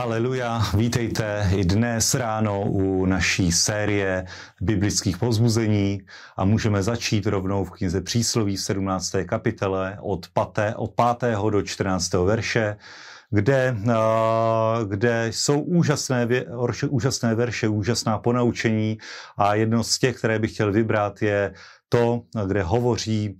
Haleluja, vítejte i dnes ráno u naší série biblických pozbuzení a můžeme začít rovnou v knize Přísloví v 17. kapitole od 5. od 5. do 14. verše, kde, kde jsou úžasné, úžasné verše, úžasná ponaučení a jedno z těch, které bych chtěl vybrat, je to, kde hovoří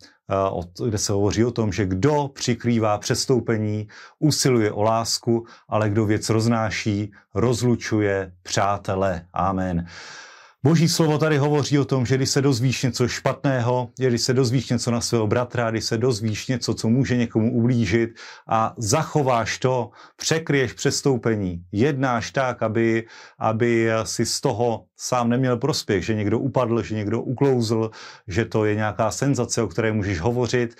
kde se hovoří o tom, že kdo přikrývá přestoupení, usiluje o lásku, ale kdo věc roznáší, rozlučuje přátele. Amen. Boží slovo tady hovoří o tom, že když se dozvíš něco špatného, když se dozvíš něco na svého bratra, když se dozvíš něco, co může někomu ublížit a zachováš to, překryješ přestoupení, jednáš tak, aby, aby si z toho sám neměl prospěch, že někdo upadl, že někdo uklouzl, že to je nějaká senzace, o které můžeš hovořit,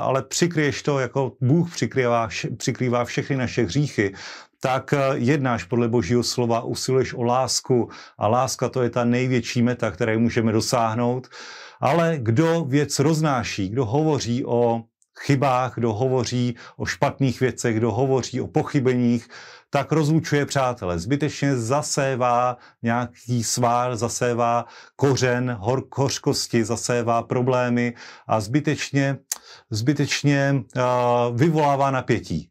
ale přikryješ to, jako Bůh přikrývá, přikrývá všechny naše hříchy, tak eh, jednáš podle božího slova, usiluješ o lásku a láska to je ta největší meta, které můžeme dosáhnout. Ale kdo věc roznáší, kdo hovoří o chybách, kdo hovoří o špatných věcech, kdo hovoří o pochybeních, tak rozlučuje přátele. Zbytečně zasévá nějaký svár, zasévá kořen hor, hořkosti, zasévá problémy a zbytečně, zbytečně uh, vyvolává napětí.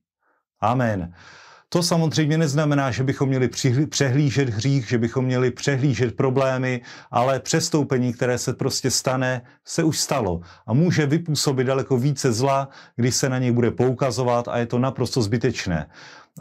Amen. To samozřejmě neznamená, že bychom měli přehlížet hřích, že bychom měli přehlížet problémy, ale přestoupení, které se prostě stane, se už stalo a může vypůsobit daleko více zla, když se na něj bude poukazovat a je to naprosto zbytečné.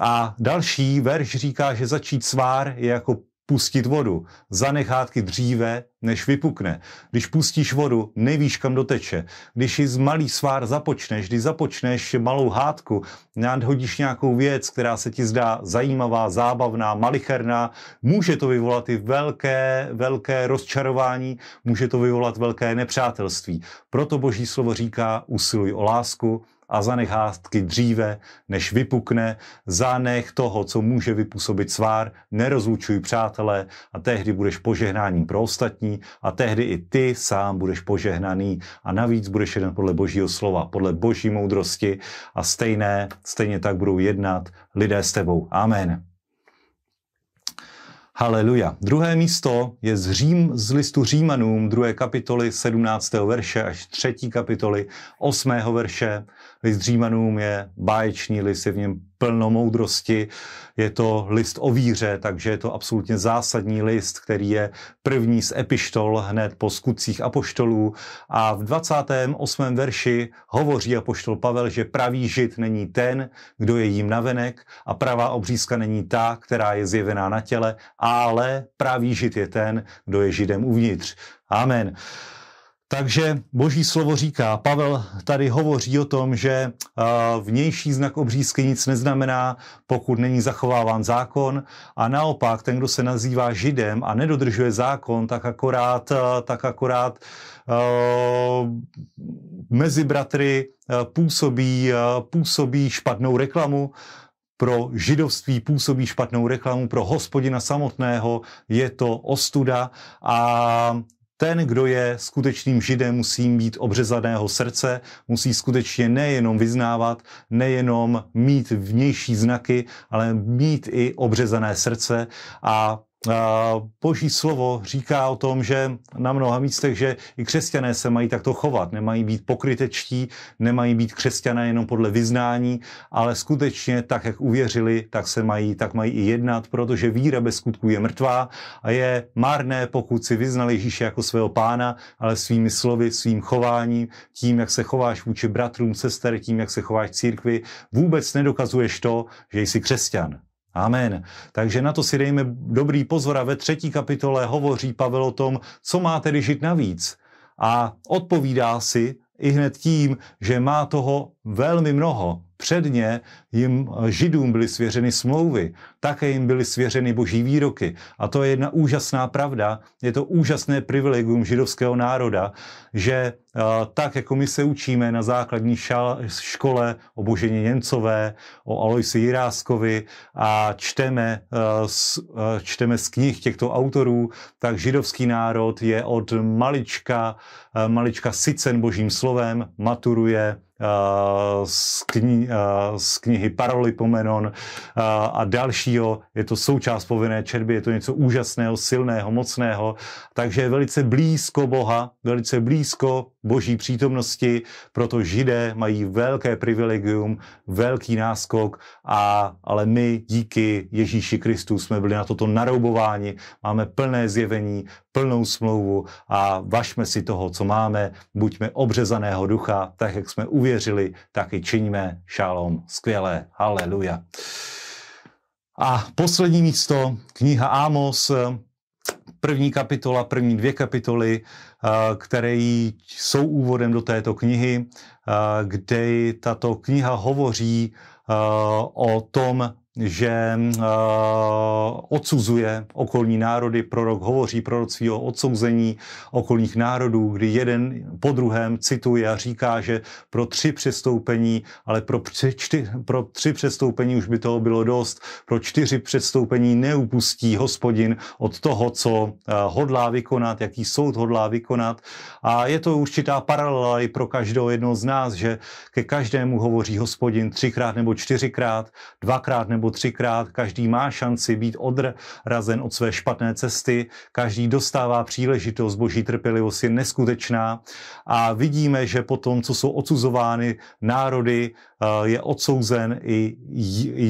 A další verš říká, že začít svár je jako pustit vodu. Zanechátky dříve, než vypukne. Když pustíš vodu, nevíš, kam doteče. Když ji z malý svár započneš, když započneš malou hádku, nadhodíš nějakou věc, která se ti zdá zajímavá, zábavná, malicherná, může to vyvolat i velké, velké rozčarování, může to vyvolat velké nepřátelství. Proto Boží slovo říká, usiluj o lásku, a zanech hádky dříve, než vypukne, zanech toho, co může vypůsobit svár, nerozlučuj přátelé a tehdy budeš požehnáním pro ostatní a tehdy i ty sám budeš požehnaný a navíc budeš jeden podle božího slova, podle boží moudrosti a stejné, stejně tak budou jednat lidé s tebou. Amen. Haleluja. Druhé místo je z, Řím, z listu Římanům, druhé kapitoly 17. verše až třetí kapitoly 8. verše. List Římanům je báječný list, je v něm plno moudrosti, je to list o víře, takže je to absolutně zásadní list, který je první z epištol hned po skutcích apoštolů a v 28. verši hovoří apoštol Pavel, že pravý žid není ten, kdo je jím navenek a pravá obřízka není ta, která je zjevená na těle, ale pravý žid je ten, kdo je židem uvnitř. Amen. Takže boží slovo říká, Pavel tady hovoří o tom, že vnější znak obřízky nic neznamená, pokud není zachováván zákon. A naopak ten, kdo se nazývá židem a nedodržuje zákon, tak akorát, tak akorát mezi bratry působí, působí špatnou reklamu, pro židovství působí špatnou reklamu, pro hospodina samotného je to ostuda. A ten, kdo je skutečným židem, musí být obřezaného srdce, musí skutečně nejenom vyznávat, nejenom mít vnější znaky, ale mít i obřezané srdce a Boží slovo říká o tom, že na mnoha místech, že i křesťané se mají takto chovat, nemají být pokrytečtí, nemají být křesťané jenom podle vyznání, ale skutečně tak, jak uvěřili, tak se mají, tak mají i jednat, protože víra bez skutků je mrtvá a je marné, pokud si vyznali Ježíše jako svého pána, ale svými slovy, svým chováním, tím, jak se chováš vůči bratrům, sester, tím, jak se chováš církvi, vůbec nedokazuješ to, že jsi křesťan. Amen. Takže na to si dejme dobrý pozor a ve třetí kapitole hovoří Pavel o tom, co má tedy žít navíc. A odpovídá si i hned tím, že má toho velmi mnoho. Předně jim eh, židům byly svěřeny smlouvy, také jim byly svěřeny boží výroky. A to je jedna úžasná pravda, je to úžasné privilegium židovského národa, že eh, tak, jako my se učíme na základní škole o Boženě Němcové, o Aloisi Jiráskovi a čteme, eh, čteme z knih těchto autorů, tak židovský národ je od malička, malička sycen božím slovem, maturuje z, kni, z knihy Parolipomenon a dalšího. Je to součást povinné četby, je to něco úžasného, silného, mocného, takže je velice blízko Boha, velice blízko boží přítomnosti, proto židé mají velké privilegium, velký náskok, a, ale my díky Ježíši Kristu jsme byli na toto naroubováni, máme plné zjevení, plnou smlouvu a vašme si toho, co máme, buďme obřezaného ducha, tak jak jsme uvěřili, tak i činíme. Šálom, skvělé, haleluja. A poslední místo, kniha Amos, první kapitola, první dvě kapitoly, které jsou úvodem do této knihy, kde tato kniha hovoří o tom, že uh, odsuzuje okolní národy. Prorok hovoří proroctví o odsouzení okolních národů, kdy jeden po druhém cituje a říká, že pro tři přestoupení, ale pro, čty, pro tři přestoupení už by toho bylo dost, pro čtyři přestoupení neupustí hospodin od toho, co uh, hodlá vykonat, jaký soud hodlá vykonat. A je to určitá paralela i pro každého jednoho z nás, že ke každému hovoří hospodin třikrát nebo čtyřikrát, dvakrát nebo nebo třikrát, každý má šanci být odrazen od své špatné cesty, každý dostává příležitost, boží trpělivost je neskutečná a vidíme, že potom, co jsou odsuzovány národy, eh, je odsouzen i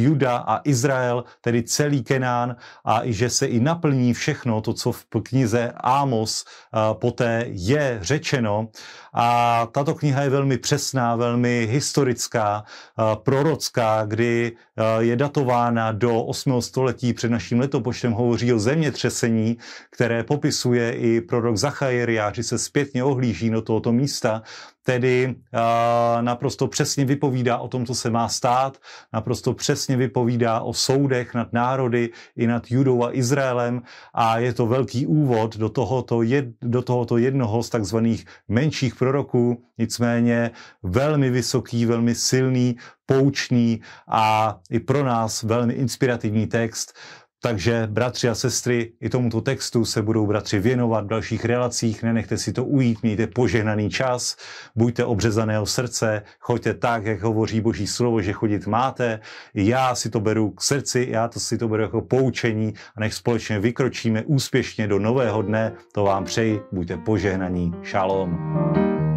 Juda a Izrael, tedy celý Kenán a i že se i naplní všechno to, co v knize Ámos eh, poté je řečeno. A tato kniha je velmi přesná, velmi historická, eh, prorocká, kdy je datována datována do 8. století před naším letopočtem, hovoří o zemětřesení, které popisuje i prorok Zachariáři se zpětně ohlíží do tohoto místa, tedy uh, naprosto přesně vypovídá o tom, co se má stát, naprosto přesně vypovídá o soudech nad národy i nad Judou a Izraelem a je to velký úvod do tohoto, jed, do tohoto jednoho z takzvaných menších proroků, nicméně velmi vysoký, velmi silný, poučný a i pro nás velmi inspirativní text. Takže bratři a sestry, i tomuto textu se budou bratři věnovat v dalších relacích, nenechte si to ujít, mějte požehnaný čas, buďte obřezaného srdce, choďte tak, jak hovoří Boží slovo, že chodit máte. Já si to beru k srdci, já to si to beru jako poučení a nech společně vykročíme úspěšně do nového dne. To vám přeji, buďte požehnaní. Šalom.